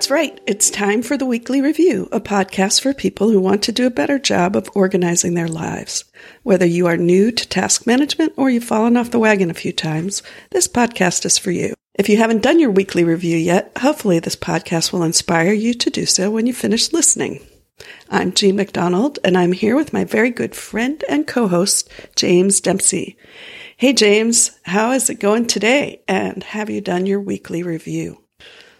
That's right. It's time for the Weekly Review, a podcast for people who want to do a better job of organizing their lives. Whether you are new to task management or you've fallen off the wagon a few times, this podcast is for you. If you haven't done your weekly review yet, hopefully this podcast will inspire you to do so when you finish listening. I'm Jean MacDonald, and I'm here with my very good friend and co-host, James Dempsey. Hey, James, how is it going today? And have you done your weekly review?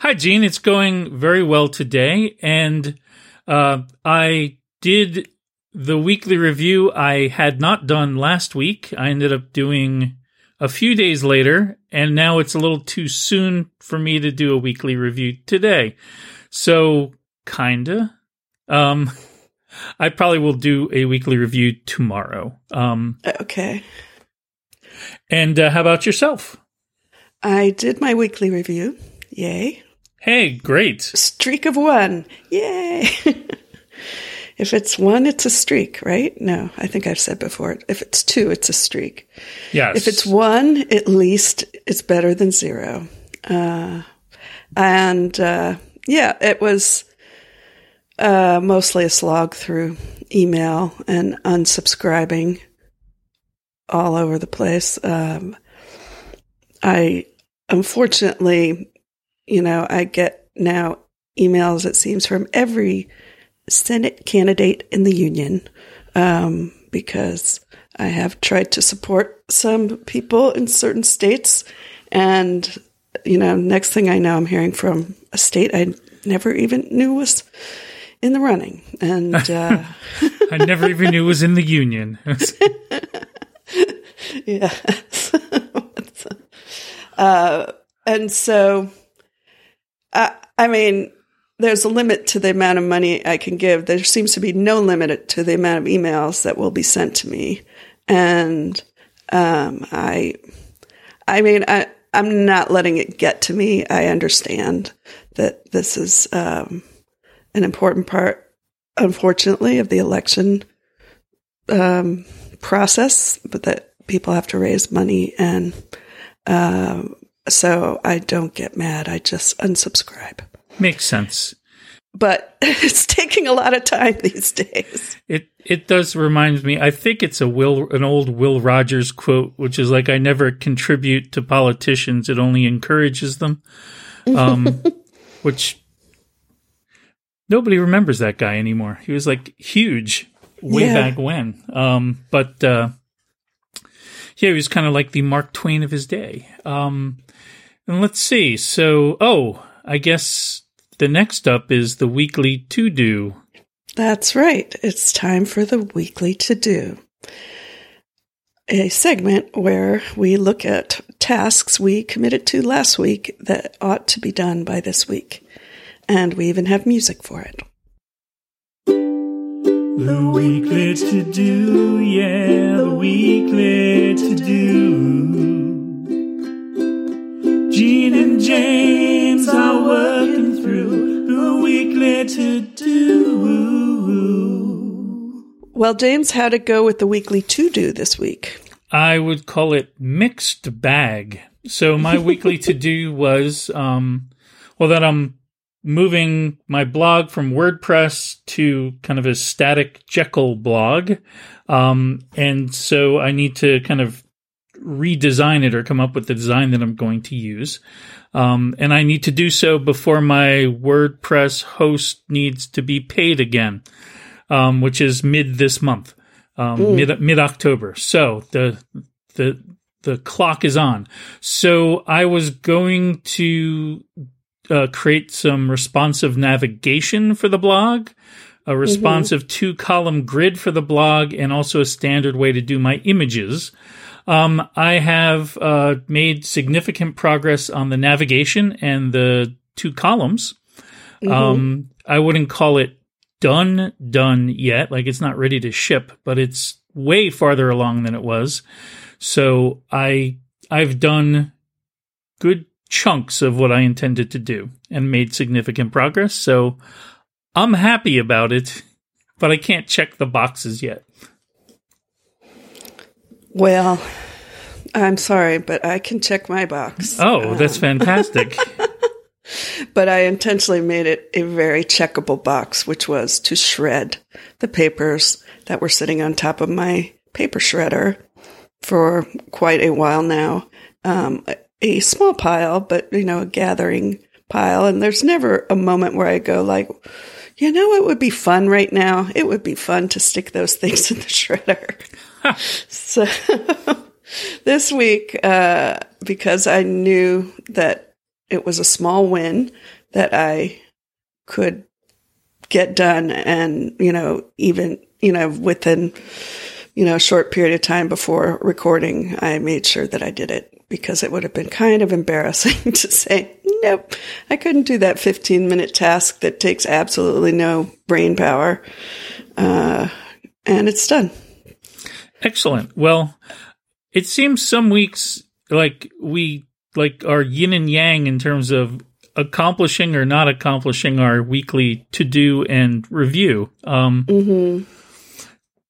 Hi, Jean. It's going very well today. And uh, I did the weekly review I had not done last week. I ended up doing a few days later, and now it's a little too soon for me to do a weekly review today. So, kinda. Um, I probably will do a weekly review tomorrow. Um, okay. And uh, how about yourself? I did my weekly review. Yay. Hey, great. Streak of one. Yay. if it's one, it's a streak, right? No, I think I've said before. If it's two, it's a streak. Yes. If it's one, at least it's better than zero. Uh, and uh, yeah, it was uh, mostly a slog through email and unsubscribing all over the place. Um, I unfortunately you know, I get now emails, it seems, from every Senate candidate in the union um, because I have tried to support some people in certain states. And, you know, next thing I know, I'm hearing from a state I never even knew was in the running. And uh, I never even knew was in the union. yeah. uh, and so I, I mean, there's a limit to the amount of money I can give. There seems to be no limit to the amount of emails that will be sent to me. And um, I, I mean, I, I'm not letting it get to me. I understand that this is um, an important part, unfortunately, of the election um, process, but that people have to raise money and uh, so I don't get mad. I just unsubscribe. Makes sense. But it's taking a lot of time these days. It it does remind me. I think it's a Will an old Will Rogers quote, which is like, "I never contribute to politicians; it only encourages them." Um, which nobody remembers that guy anymore. He was like huge way yeah. back when. Um, but uh, yeah, he was kind of like the Mark Twain of his day. Um, and let's see. So, oh, I guess the next up is the weekly to do. That's right. It's time for the weekly to do. A segment where we look at tasks we committed to last week that ought to be done by this week. And we even have music for it. The weekly to do, yeah, the weekly to do. Jean and James are working through the weekly to do. Well, James, how'd it go with the weekly to do this week? I would call it mixed bag. So my weekly to do was, um, well, that I'm moving my blog from WordPress to kind of a static Jekyll blog. Um, and so I need to kind of redesign it or come up with the design that I'm going to use. Um, and I need to do so before my WordPress host needs to be paid again, um, which is mid this month, um, mid mid October. So the the the clock is on. So I was going to uh, create some responsive navigation for the blog, a responsive mm-hmm. two column grid for the blog, and also a standard way to do my images. Um, I have uh, made significant progress on the navigation and the two columns. Mm-hmm. Um, I wouldn't call it done, done yet. Like it's not ready to ship, but it's way farther along than it was. So I, I've done good chunks of what I intended to do and made significant progress. So I'm happy about it, but I can't check the boxes yet. Well, I'm sorry, but I can check my box. Oh, that's um. fantastic. but I intentionally made it a very checkable box, which was to shred the papers that were sitting on top of my paper shredder for quite a while now. Um, a small pile, but you know, a gathering pile. And there's never a moment where I go like, you know, it would be fun right now. It would be fun to stick those things in the shredder. So this week, uh, because I knew that it was a small win that I could get done and, you know, even, you know, within, you know, a short period of time before recording, I made sure that I did it because it would have been kind of embarrassing to say, nope, I couldn't do that 15 minute task that takes absolutely no brain power. Uh, and it's done. Excellent. Well, it seems some weeks like we like are yin and yang in terms of accomplishing or not accomplishing our weekly to do and review. Um, Mm-hmm.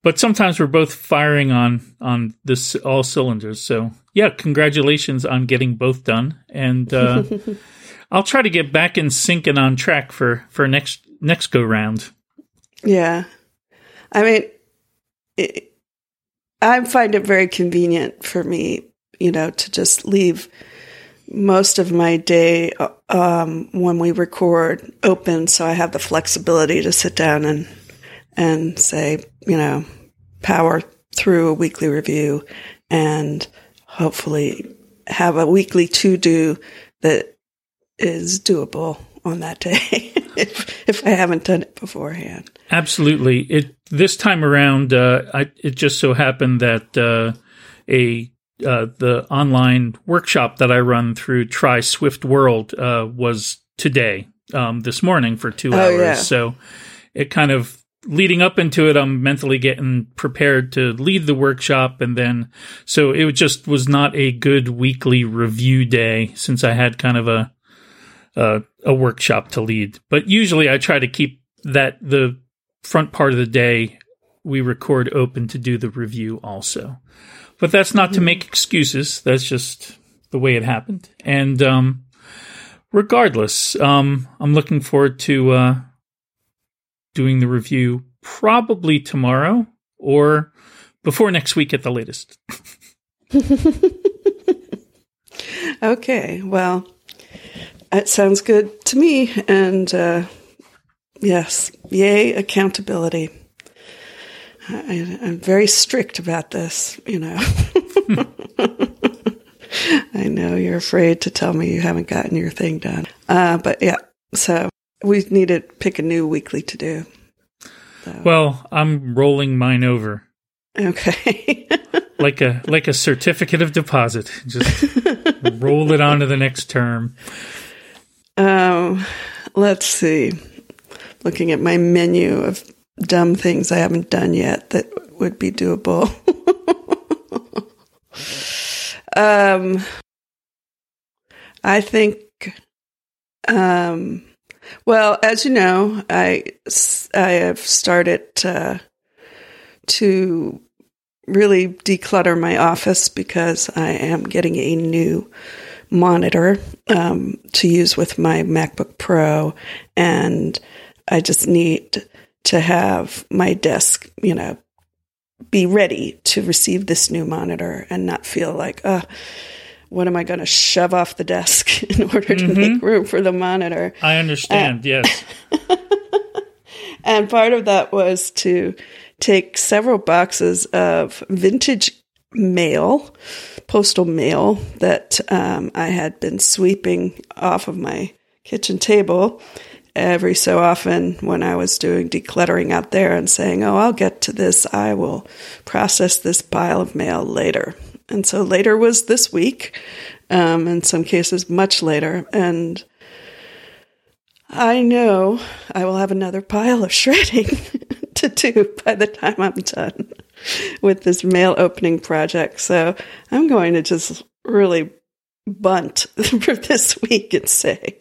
but sometimes we're both firing on on this all cylinders. So yeah, congratulations on getting both done, and uh, I'll try to get back in sync and on track for for next next go round. Yeah. I mean, it, I find it very convenient for me, you know, to just leave most of my day um, when we record open, so I have the flexibility to sit down and and say, you know, power through a weekly review and hopefully have a weekly to do that is doable on that day if if I haven't done it beforehand. Absolutely. It this time around, uh, I, it just so happened that uh, a uh, the online workshop that I run through Try Swift World uh, was today, um, this morning for two Oh, hours. yeah. So it kind of leading up into it, I'm mentally getting prepared to lead the workshop, and then so it just was not a good weekly review day since I had kind of a a, a workshop to lead. But usually, I try to keep that the front part of the day we record open to do the review also. But that's not to make excuses. That's just the way it happened. And um, regardless, um, I'm looking forward to uh, doing the review probably tomorrow or before next week at the latest. Okay, well, it sounds good to me. And uh, yes, yay, accountability. I, I'm very strict about this, you know. I know you're afraid to tell me you haven't gotten your thing done. Uh, but yeah, so we need to pick a new weekly to do. Well, I'm rolling mine over Okay. like a like a certificate of deposit. Just roll it on to the next term. Um, let's see. Looking at my menu of dumb things I haven't done yet that would be doable. um, I think, um, well, as you know, I, I have started uh, to really declutter my office because I am getting a new monitor um, to use with my MacBook Pro, and I just need to have my desk, you know, be ready to receive this new monitor and not feel like, uh, what am I going to shove off the desk in order to make room for the monitor? I understand. yes. And part of that was to take several boxes of vintage mail, postal mail that um, I had been sweeping off of my kitchen table every so often when I was doing decluttering out there and saying, Oh, I'll get to this. I will process this pile of mail later. And so later was this week, um, in some cases, much later. And I know I will have another pile of shredding to do by the time I'm done with this mail opening project. So I'm going to just really bunt for this week and say,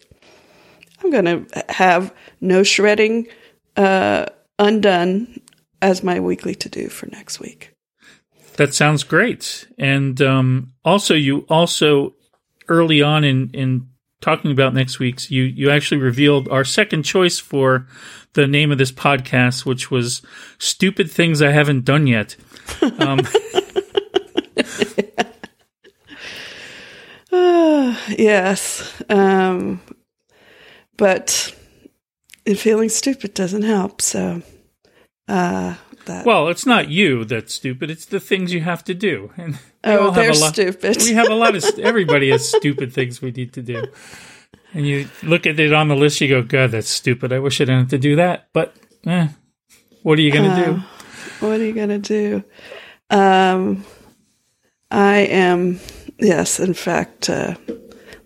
I'm going to have no shredding uh, undone as my weekly to do for next week. That sounds great. And um, also, you also early on in in talking about next week's, you you actually revealed our second choice for the name of this podcast, which was "Stupid Things I Haven't Done Yet." Um, yes. Um, but feeling stupid doesn't help. So, uh, that. well, it's not you that's stupid; it's the things you have to do. And oh, have they're a lot, stupid. We have a lot of everybody has stupid things we need to do. And you look at it on the list, you go, "God, that's stupid. I wish I didn't have to do that." But, eh, what are you going to do? what are you going to do? Um, I am, yes, in fact, uh,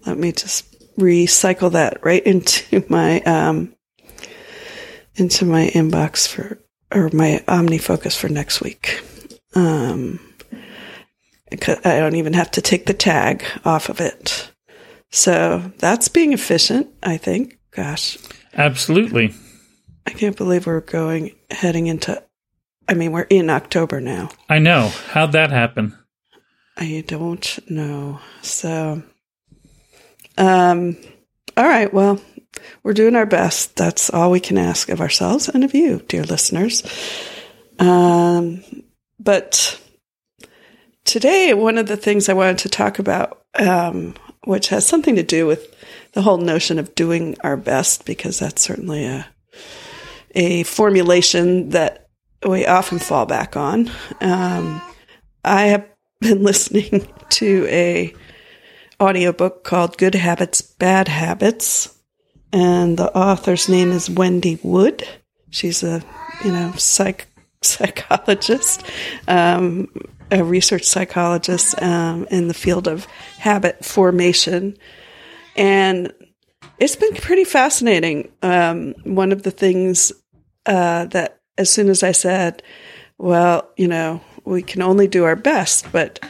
let me just recycle that right into my, um, into my inbox for, or my OmniFocus for next week. Um, I don't even have to take the tag off of it. So that's being efficient, I think. Gosh, Absolutely. I can't believe we're going heading into. I mean, we're in October now. I know. How'd that happen? I don't know. So, um, all right. Well, we're doing our best. That's all we can ask of ourselves and of you, dear listeners. Um, but today, one of the things I wanted to talk about, um, which has something to do with the whole notion of doing our best, because that's certainly a a formulation that we often fall back on. Um, I have been listening to a audiobook called Good Habits, Bad Habits, and the author's name is Wendy Wood. She's a you know psych psychologist, um, a research psychologist um, in the field of habit formation, and it's been pretty fascinating. Um, one of the things uh, that as soon as I said, well, you know, we can only do our best, but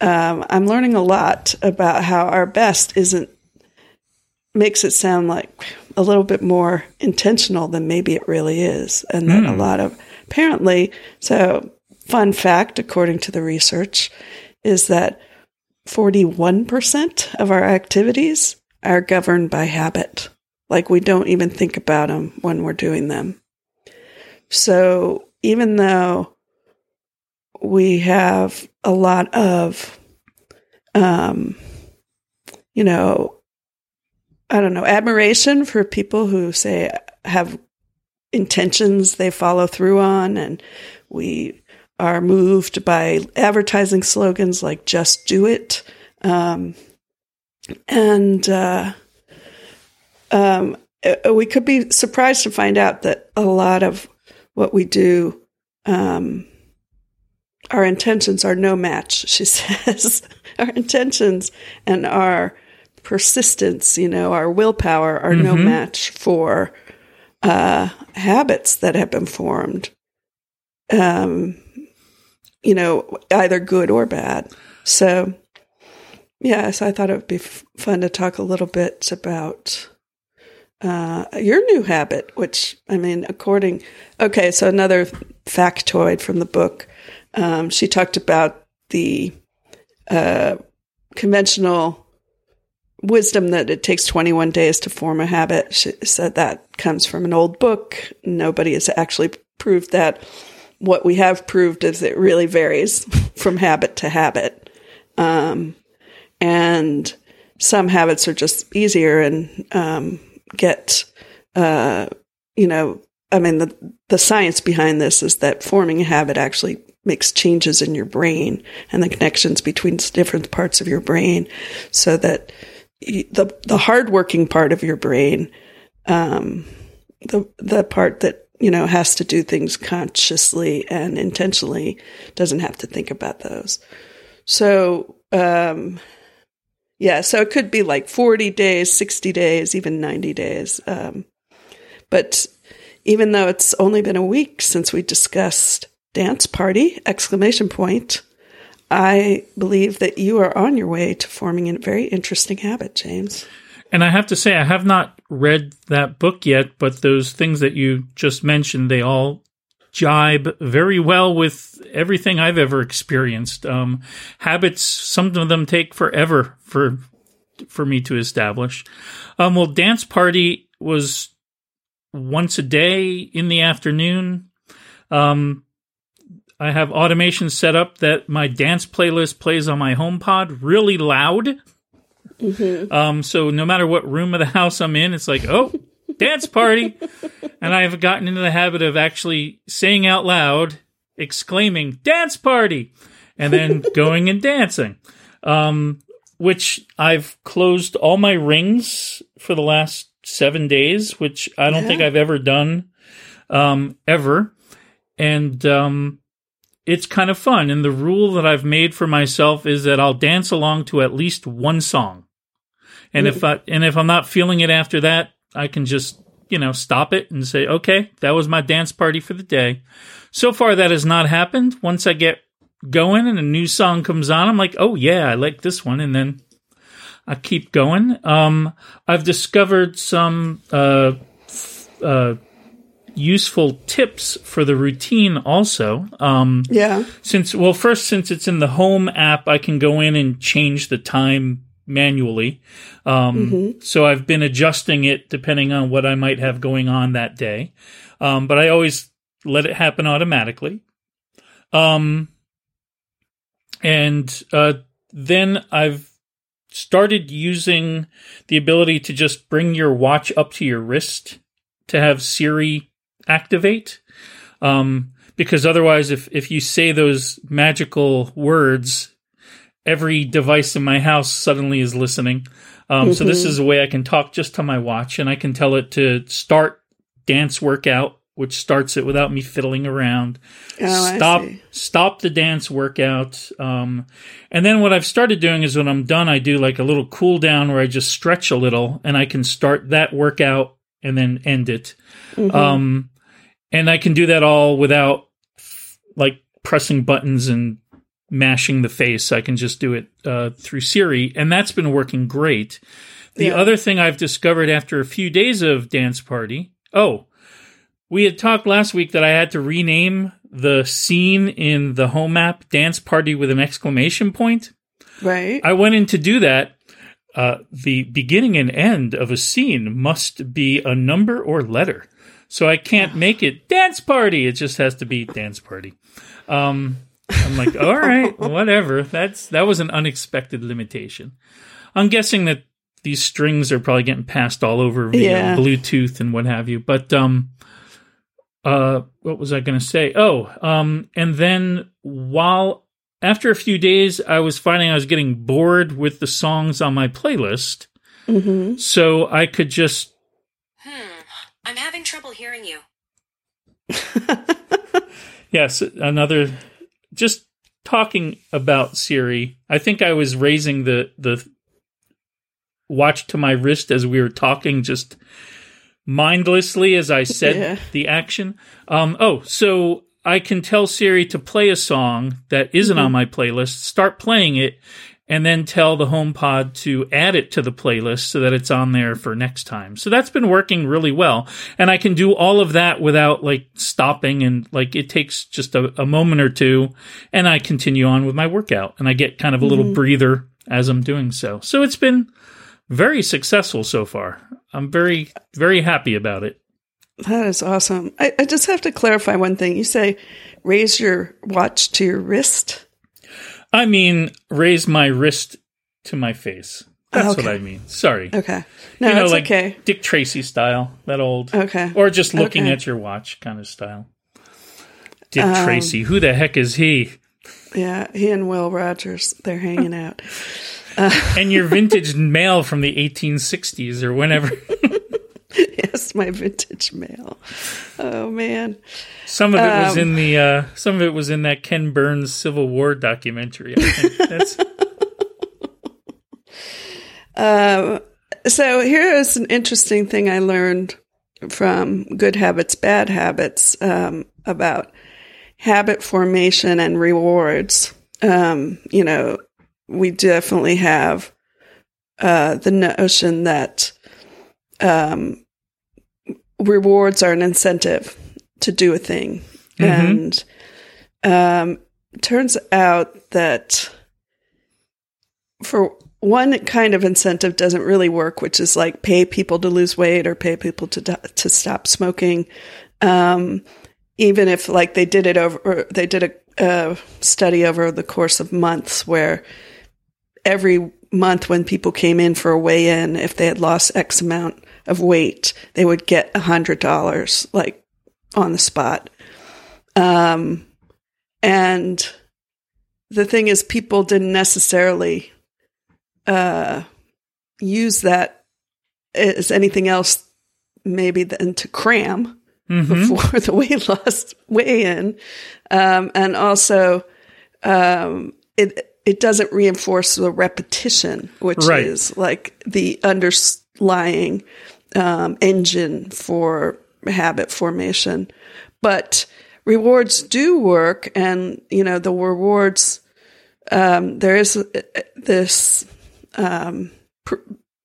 um, I'm learning a lot about how our best isn't makes it sound like a little bit more intentional than maybe it really is, and that a lot of apparently. So, fun fact, according to the research, is that 41% of our activities are governed by habit. Like we don't even think about them when we're doing them. So even though we have a lot of, um, you know, I don't know, admiration for people who say have intentions they follow through on, and we are moved by advertising slogans like "Just Do It," um, and uh, um, uh, we could be surprised to find out that a lot of what we do, um, our intentions are no match, she says. our intentions and our persistence, you know, our willpower are no match for uh, habits that have been formed, um, you know, either good or bad. So, yeah, so I thought it would be f- fun to talk a little bit about uh, your new habit, which I mean, according, okay, so another factoid from the book. Um, she talked about the uh, conventional wisdom that it takes 21 days to form a habit. She said that comes from an old book. Nobody has actually proved that. What we have proved is it really varies from habit to habit. Um, and some habits are just easier and um, get, uh, you know, I mean, the, the science behind this is that forming a habit actually makes changes in your brain and the connections between different parts of your brain so that the, the hardworking part of your brain, um, the, the part that, you know, has to do things consciously and intentionally doesn't have to think about those. So, um, yeah, so it could be like 40 days, 60 days, even 90 days. Um, but even though it's only been a week since we discussed dance party, exclamation point, I believe that you are on your way to forming a very interesting habit, James. And I have to say, I have not read that book yet, but those things that you just mentioned, they all jibe very well with everything I've ever experienced. Um, habits, some of them take forever for for me to establish. Um, well, dance party was once a day in the afternoon. Um, I have automation set up that my dance playlist plays on my HomePod really loud. Um, so no matter what room of the house I'm in, it's like, oh, dance party. and I have gotten into the habit of actually saying out loud, exclaiming, dance party, and then going and dancing. Um, which I've closed all my rings for the last seven days, which I don't think I've ever done, um, ever. And, um, it's kind of fun. And the rule that I've made for myself is that I'll dance along to at least one song. And if I, and if I'm not feeling it after that, I can just, you know, stop it and say, okay, that was my dance party for the day. So far, that has not happened. Once I get going and a new song comes on, I'm like, oh yeah, I like this one. And then I keep going. Um, I've discovered some, uh, uh, useful tips for the routine also. Um, Yeah. since well first since it's in the home app i can go in and change the time manually um, so i've been adjusting it depending on what i might have going on that day um, but i always let it happen automatically um, and uh, then i've started using the ability to just bring your watch up to your wrist to have siri activate um, because otherwise, if if you say those magical words, every device in my house suddenly is listening. Um, So this is a way I can talk just to my watch, and I can tell it to start dance workout, which starts it without me fiddling around. Oh, stop stop the dance workout. Um, and then what I've started doing is when I'm done, I do like a little cool down where I just stretch a little, and I can start that workout and then end it. Mm-hmm. Um, and I can do that all without like pressing buttons and mashing the face. I can just do it uh, through Siri, and that's been working great. The Yeah. other thing I've discovered after a few days of Dance Party, oh, we had talked last week that I had to rename the scene in the home app Dance Party with an exclamation point. Right. I went in to do that. Uh, the beginning and end of a scene must be a number or letter. So I can't make it dance party. It just has to be dance party. Um, I'm like, all right, whatever. That's that was an unexpected limitation. I'm guessing that these strings are probably getting passed all over via Yeah. Bluetooth and what have you. But um, uh, what was I going to say? Oh, um, and then while after a few days, I was finding I was getting bored with the songs on my playlist, hmm so I could just. I'm having trouble hearing you. yes, another just talking about Siri. I think I was raising the the watch to my wrist as we were talking, just mindlessly as I said Yeah. the action. Um, oh, so I can tell Siri to play a song that isn't on my playlist, start playing it, and then tell the HomePod to add it to the playlist so that it's on there for next time. So that's been working really well. And I can do all of that without like stopping and like it takes just a, a moment or two and I continue on with my workout and I get kind of a little mm-hmm. breather as I'm doing so. So it's been very successful so far. I'm very, very happy about it. That is awesome. I, I just have to clarify one thing. You say raise your watch to your wrist. I mean, raise my wrist to my face. That's Okay. what I mean. Sorry. Okay. No, you know, like okay. Dick Tracy style, that old, Okay. or just looking Okay. at your watch kind of style. Dick Um, Tracy, who the heck is he? Yeah, he and Will Rogers, they're hanging out. And your vintage mail from the 1860s or whenever. yes, my vintage mail. Oh man. Some of it was Um, in the, uh, some of it was in that Ken Burns Civil War documentary. I think. That's So here is an interesting thing I learned from Good Habits, Bad Habits um, about habit formation and rewards. Um, you know, we definitely have uh, the notion that um, rewards are an incentive to do a thing. And um, turns out that for one kind of incentive doesn't really work, which is like pay people to lose weight or pay people to to stop smoking. Um, even if like they did it over, or they did a, a study over the course of months where every month when people came in for a weigh in, if they had lost X amount of weight, they would get a hundred dollars like on the spot. Um, and the thing is, people didn't necessarily uh, use that as anything else, maybe than to cram before the weight loss weigh in, um, and also um, it it doesn't reinforce the repetition, which Right. is like the underlying um, engine for habit formation. But rewards do work, and you know the rewards. Um, there is uh, this um, pr-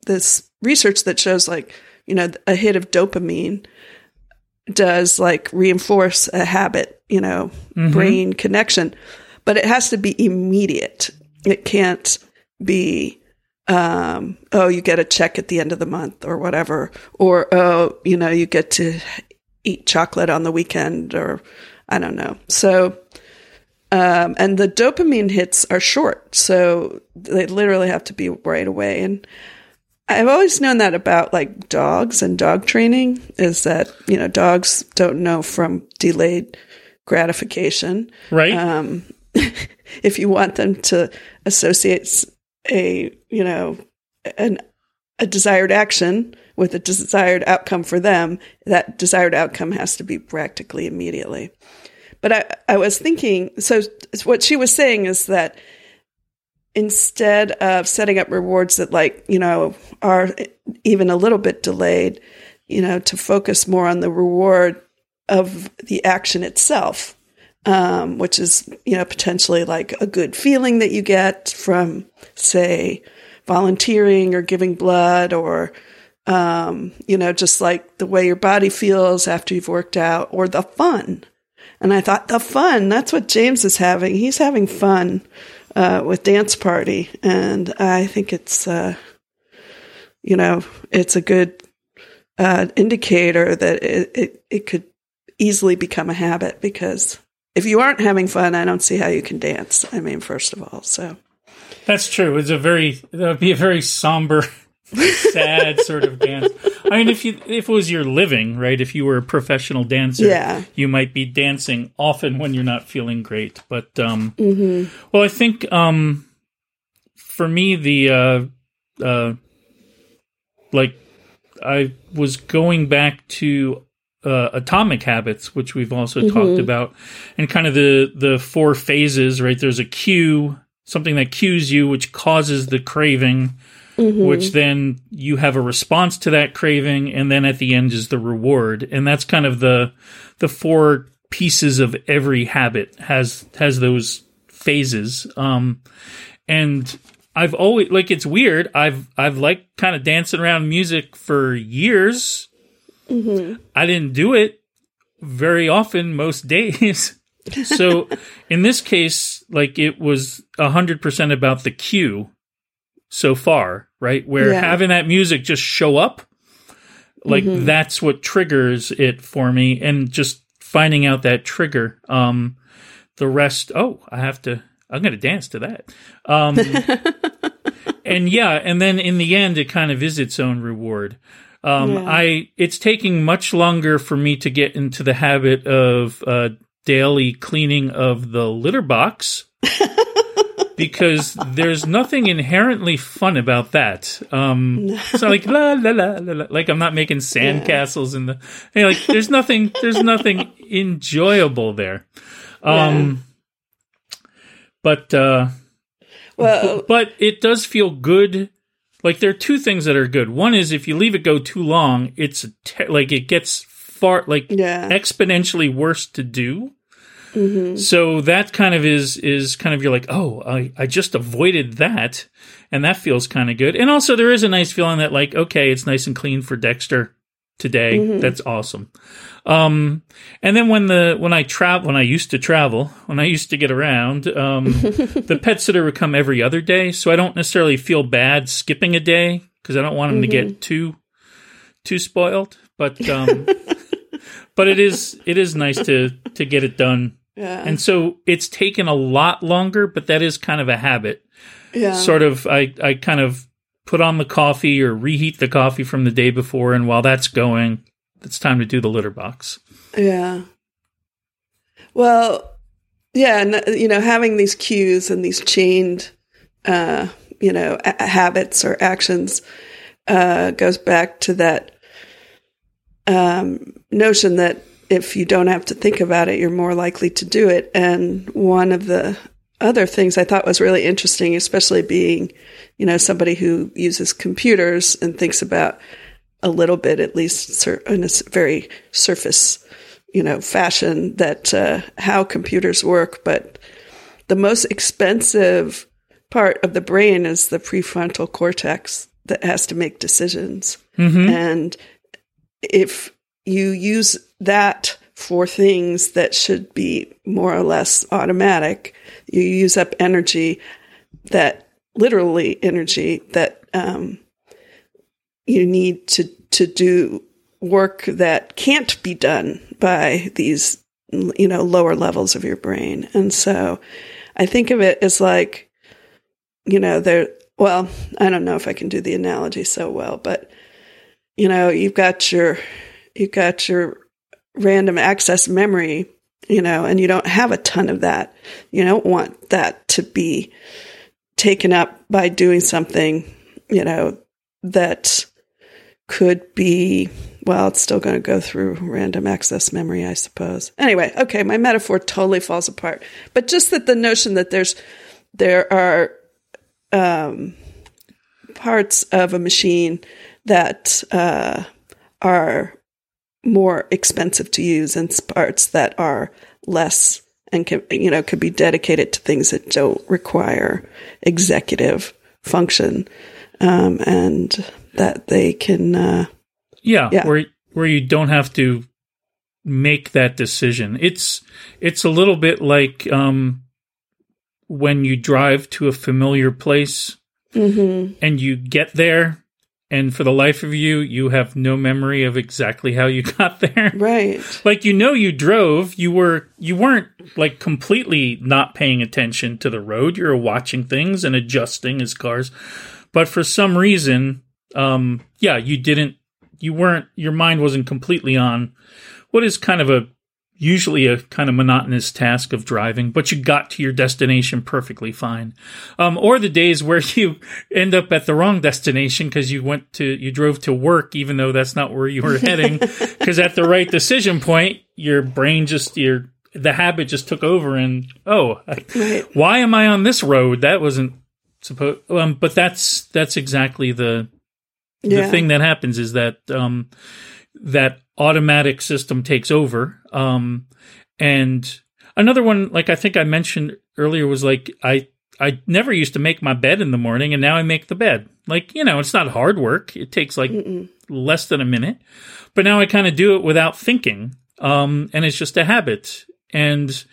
this research that shows like you know a hit of dopamine does like reinforce a habit, you know, brain connection, but it has to be immediate. It can't be, um, oh, you get a check at the end of the month or whatever, or oh, you know, you get to eat chocolate on the weekend, or I don't know. So, um, and the dopamine hits are short, so they literally have to be right away. And I've always known that about like dogs and dog training is that, you know, dogs don't know from delayed gratification. Right? Um, if you want them to associate a, you know, an, a desired action with a desired outcome for them, that desired outcome has to be practically immediately. But I, I was thinking, so what she was saying is that instead of setting up rewards that like you know are even a little bit delayed you know to focus more on the reward of the action itself um, which is you know potentially like a good feeling that you get from say volunteering or giving blood or um, you know just like the way your body feels after you've worked out or the fun. And i thought the fun that's what james is having. He's having fun uh, with dance party, and I think it's uh, you know it's a good uh, indicator that it, it it could easily become a habit because if you aren't having fun, I don't see how you can dance. I mean, first of all, so That's true. It's a very that would be a very somber, sad sort of dance. I mean, if you if it was your living, right? If you were a professional dancer, Yeah. you might be dancing often when you're not feeling great. But um, well, I think um, for me the uh, uh, like I was going back to uh, atomic habits, which we've also talked about, and kind of the the four phases. Right, there's a cue, something that cues you, which causes the craving, which then you have a response to that craving, and then at the end is the reward, and that's kind of the the four pieces of every habit has has those phases. Um, and I've always like it's weird. I've I've liked kind of dancing around music for years. I didn't do it very often most days. so in this case, like it was a hundred percent about the cue so far, right? Where Yeah. having that music just show up, like that's what triggers it for me, and just finding out that trigger. Um, the rest, oh, I have to. I'm going to dance to that. Um, and yeah, and then in the end, it kind of is its own reward. Um, Yeah. I it's taking much longer for me to get into the habit of uh, daily cleaning of the litter box because there's nothing inherently fun about that. Um, it's not like la la la la la, like I'm not making sandcastles in the you know, like. There's nothing. There's nothing enjoyable there. Um, but uh, well, but it does feel good. Like there are two things that are good. One is if you leave it go too long, it's te- like it gets far like Yeah. exponentially worse to do. Mm-hmm. So that kind of is is kind of you're like, oh, I, I just avoided that, and that feels kind of good. And also there is a nice feeling that like, okay, it's nice and clean for Dexter today. That's awesome. Um, and then when the when I travel when I used to travel when I used to get around, um, the pet sitter would come every other day, so I don't necessarily feel bad skipping a day because I don't want him to get too too spoiled. But um, but it is it is nice to to get it done. Yeah. And so it's taken a lot longer, but that is kind of a habit. yeah. Sort of, I, I kind of put on the coffee or reheat the coffee from the day before, and while that's going, it's time to do the litter box. Yeah. Well, yeah, and, you know, having these cues and these chained, uh, you know, a- habits or actions uh, goes back to that um, notion that if you don't have to think about it, you're more likely to do it. And one of the other things I thought was really interesting, especially being, you know, somebody who uses computers and thinks about a little bit, at least in a very surface, you know, fashion, that uh, how computers work. But the most expensive part of the brain is the prefrontal cortex that has to make decisions. And if you use that for things that should be more or less automatic, you use up energy that literally energy that um, you need to to do work that can't be done by these you know lower levels of your brain. And so i think of it as like you know there well i don't know if i can do the analogy so well but you know you've got your you've got your random access memory you know and you don't have a ton of that. You don't want that to be taken up by doing something you know that could be well it's still going to go through random access memory i suppose. Anyway okay my metaphor totally falls apart. But just that the notion that there's there are um, parts of a machine that uh, are more expensive to use and parts that are less and can you know could be dedicated to things that don't require executive function um, and that they can uh, Yeah, Yeah. where where you don't have to make that decision. It's it's a little bit like um, when you drive to a familiar place mhm, and you get there, and for the life of you, you have no memory of exactly how you got there. right. Like you know you drove you were you weren't like completely not paying attention to the road. You were watching things and adjusting as cars. But for some reason um yeah you didn't you weren't your mind wasn't completely on what is kind of a usually a kind of monotonous task of driving but you got to your destination perfectly fine. Um or the days where you end up at the wrong destination because you went to you drove to work even though that's not where you were heading. Because at the right decision point your brain just your the habit just took over and oh why am i on this road? That wasn't supposed um but that's that's exactly the the thing that happens is that um, that automatic system takes over. Um, and another one, like I think I mentioned earlier, was like I I never used to make my bed in the morning, and now I make the bed. Like you know, it's not hard work. It takes like less than a minute, but now I kind of do it without thinking, um, and it's just a habit. And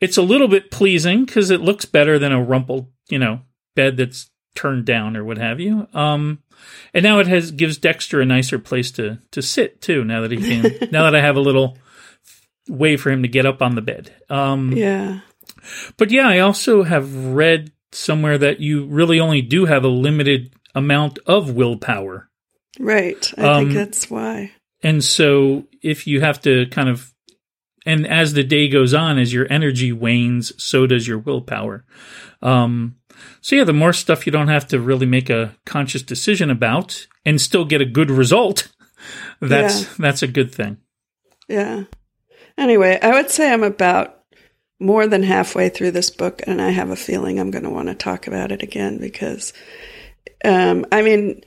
it's a little bit pleasing because it looks better than a rumpled, you know, bed that's turned down or what have you. Um, and now it has gives Dexter a nicer place to to sit too. Now that he can, now that I have a little way for him to get up on the bed. Um, yeah but yeah, I also have read somewhere that you really only do have a limited amount of willpower. right i Um, think that's why And so if you have to kind of and as the day goes on, as your energy wanes, so does your willpower. Um, so yeah, the more stuff you don't have to really make a conscious decision about and still get a good result, that's Yeah. that's a good thing. Yeah. Anyway, I would say I'm about more than halfway through this book, and I have a feeling I'm going to want to talk about it again because, um, I mean,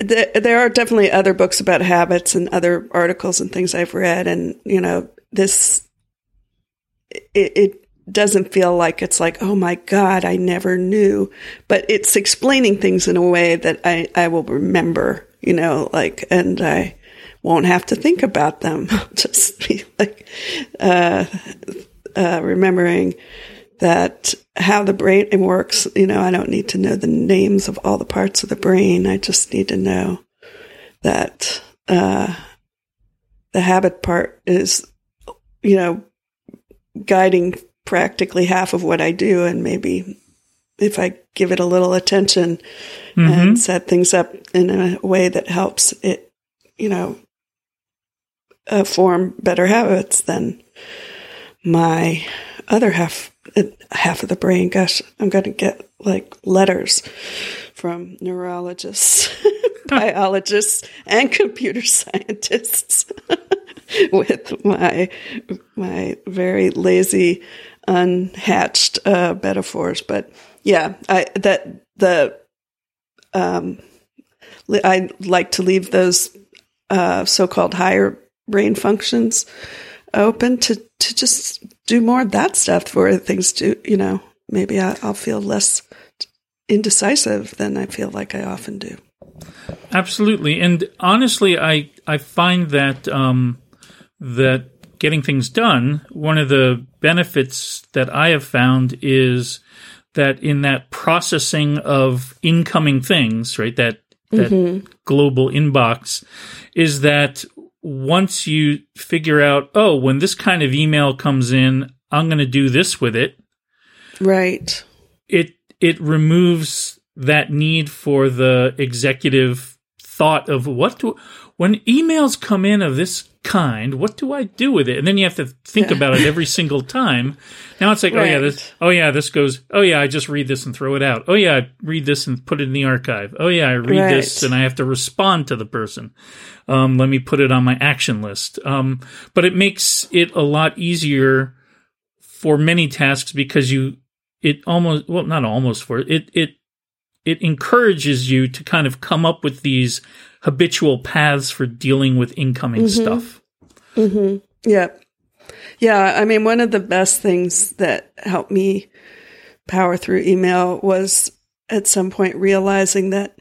th- there are definitely other books about habits and other articles and things I've read, and you know, this it, it doesn't feel like it's like, oh my god, I never knew, but it's explaining things in a way that I I will remember, you know, like, and I won't have to think about them. Just be like, uh, uh, remembering that how the brain works. You know, I don't need to know the names of all the parts of the brain. I just need to know that uh, the habit part is, you know, guiding practically half of what I do, and maybe if I give it a little attention Mm-hmm. and set things up in a way that helps it, you know, uh, form better habits, then my other half, uh, half of the brain, gosh, I'm going to get like letters from neurologists, biologists, and computer scientists with my my very lazy, unhatched uh, metaphors. But yeah, I that the um, I like to leave those uh, so-called higher brain functions open to to just do more of that stuff for things to you know maybe I, I'll feel less indecisive than I feel like I often do. Absolutely, and honestly, I I find that um, that getting things done, one of the benefits that I have found is that in that processing of incoming things, right, that that mm-hmm. global inbox, is that once you figure out, oh, when this kind of email comes in, I'm going to do this with it. Right. It it removes that need for the executive thought of what do when emails come in of this kind, what do I do with it? And then you have to think about it every single time. Now it's like, oh yeah, this oh yeah, this goes, oh yeah, I just read this and throw it out. Oh yeah, I read this and put it in the archive. Oh yeah, I read this and I have to respond to the person. Um, let me put it on my action list. Um, but it makes it a lot easier for many tasks because you it almost well not almost for it it it encourages you to kind of come up with these habitual paths for dealing with incoming stuff. Yeah. Yeah. I mean, one of the best things that helped me power through email was at some point realizing that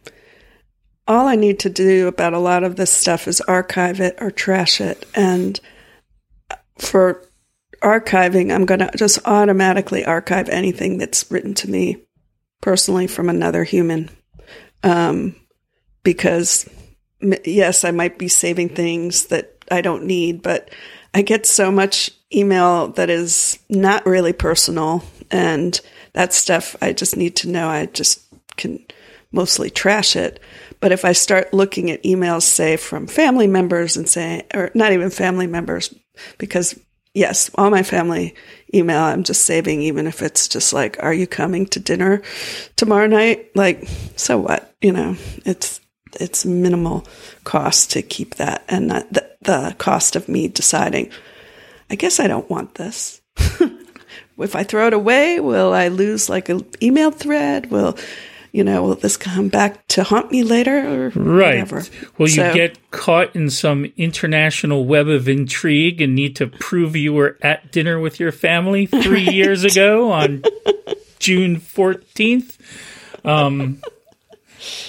all I need to do about a lot of this stuff is archive it or trash it. And for archiving, I'm going to just automatically archive anything that's written to me personally from another human. Um, because yes, I might be saving things that I don't need, but I get so much email that is not really personal and that stuff I just need to know. I just can mostly trash it. But if I start looking at emails, say from family members and say, or not even family members, because yes, all my family email I'm just saving, even if it's just like, are you coming to dinner tomorrow night? Like, so what? You know, it's, it's minimal cost to keep that and not the, the cost of me deciding, I guess I don't want this. if I throw it away, will I lose like an email thread? Will, you know, will this come back to haunt me later or Right. whatever? Will you get caught in some international web of intrigue and need to prove you were at dinner with your family three years ago on June 14th? Um,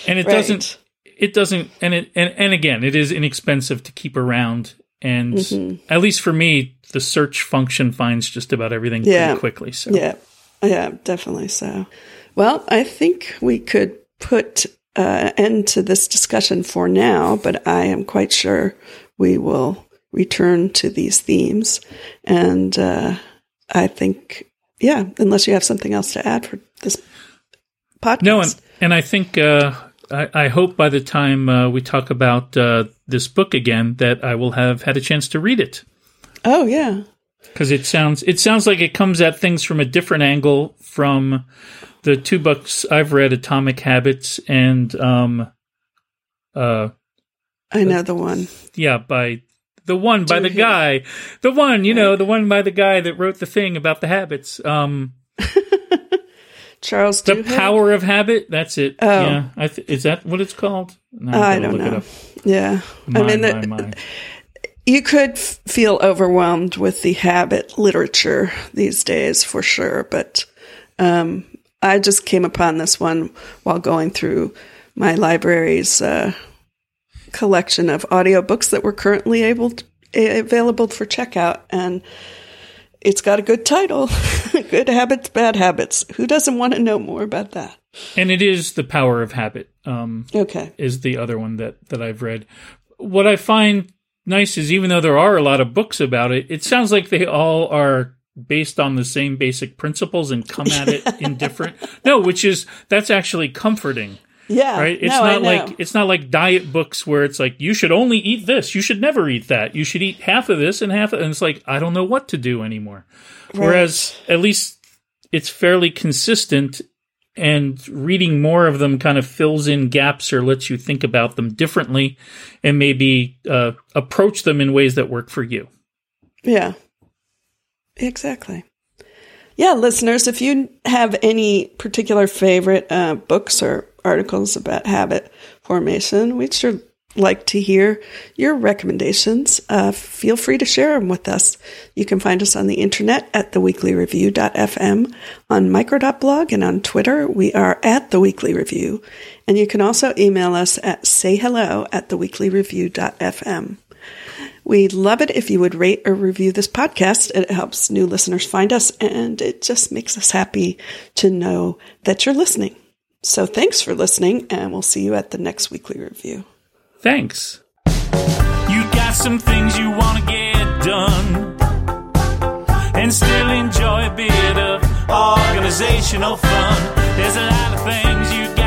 and it Right. doesn't, it doesn't, and it, and, and again, it is inexpensive to keep around. And Mm-hmm. at least for me, the search function finds just about everything Yeah. pretty quickly. So Yeah, yeah, definitely so. Well, I think we could put uh, end to this discussion for now, but I am quite sure we will return to these themes. And uh, I think, yeah, unless you have something else to add for this podcast. No, and, and I think uh, I, I hope by the time uh, we talk about uh, this book again that I will have had a chance to read it oh, yeah. because it sounds it sounds like it comes at things from a different angle from the two books I've read, Atomic Habits and um, uh, I know the one. yeah, by the one by Do the guy, the one you know, the one by the guy that wrote the thing about the habits. Um, Charles the Duhigg? power of habit. That's it. Oh. Yeah, I th- is that what it's called? No, I don't know. Yeah. My, I mean, my, the, my. you could f- feel overwhelmed with the habit literature these days for sure but um, i just came upon this one while going through my library's uh, collection of audiobooks that were currently able to, available for checkout and it's got a good title good habits bad habits who doesn't want to know more about that And it is the power of habit. Um, okay is the other one that that I've read. What I find nice is even though there are a lot of books about it, it sounds like they all are based on the same basic principles and come at it in different. No, which is that's actually comforting, yeah right? It's no, not like it's not like diet books where it's like you should only eat this, you should never eat that, you should eat half of this and half of, and it's like I don't know what to do anymore. Whereas at least it's fairly consistent and reading more of them kind of fills in gaps or lets you think about them differently and maybe uh, approach them in ways that work for you. Yeah. Exactly. Yeah, listeners, if you have any particular favorite uh, books or articles about habit formation, we'd sure like to hear your recommendations. Uh, feel free to share them with us. You can find us on the internet at theweeklyreview.fm, on micro.blog, and on Twitter. We are at The Weekly Review. And you can also email us at sayhello at theweeklyreview.fm. We'd love it if you would rate or review this podcast. It helps new listeners find us, and it just makes us happy to know that you're listening. So thanks for listening, and we'll see you at the next weekly review. Thanks. You got some things you want to get done and still enjoy a bit of organizational fun. There's a lot of things you got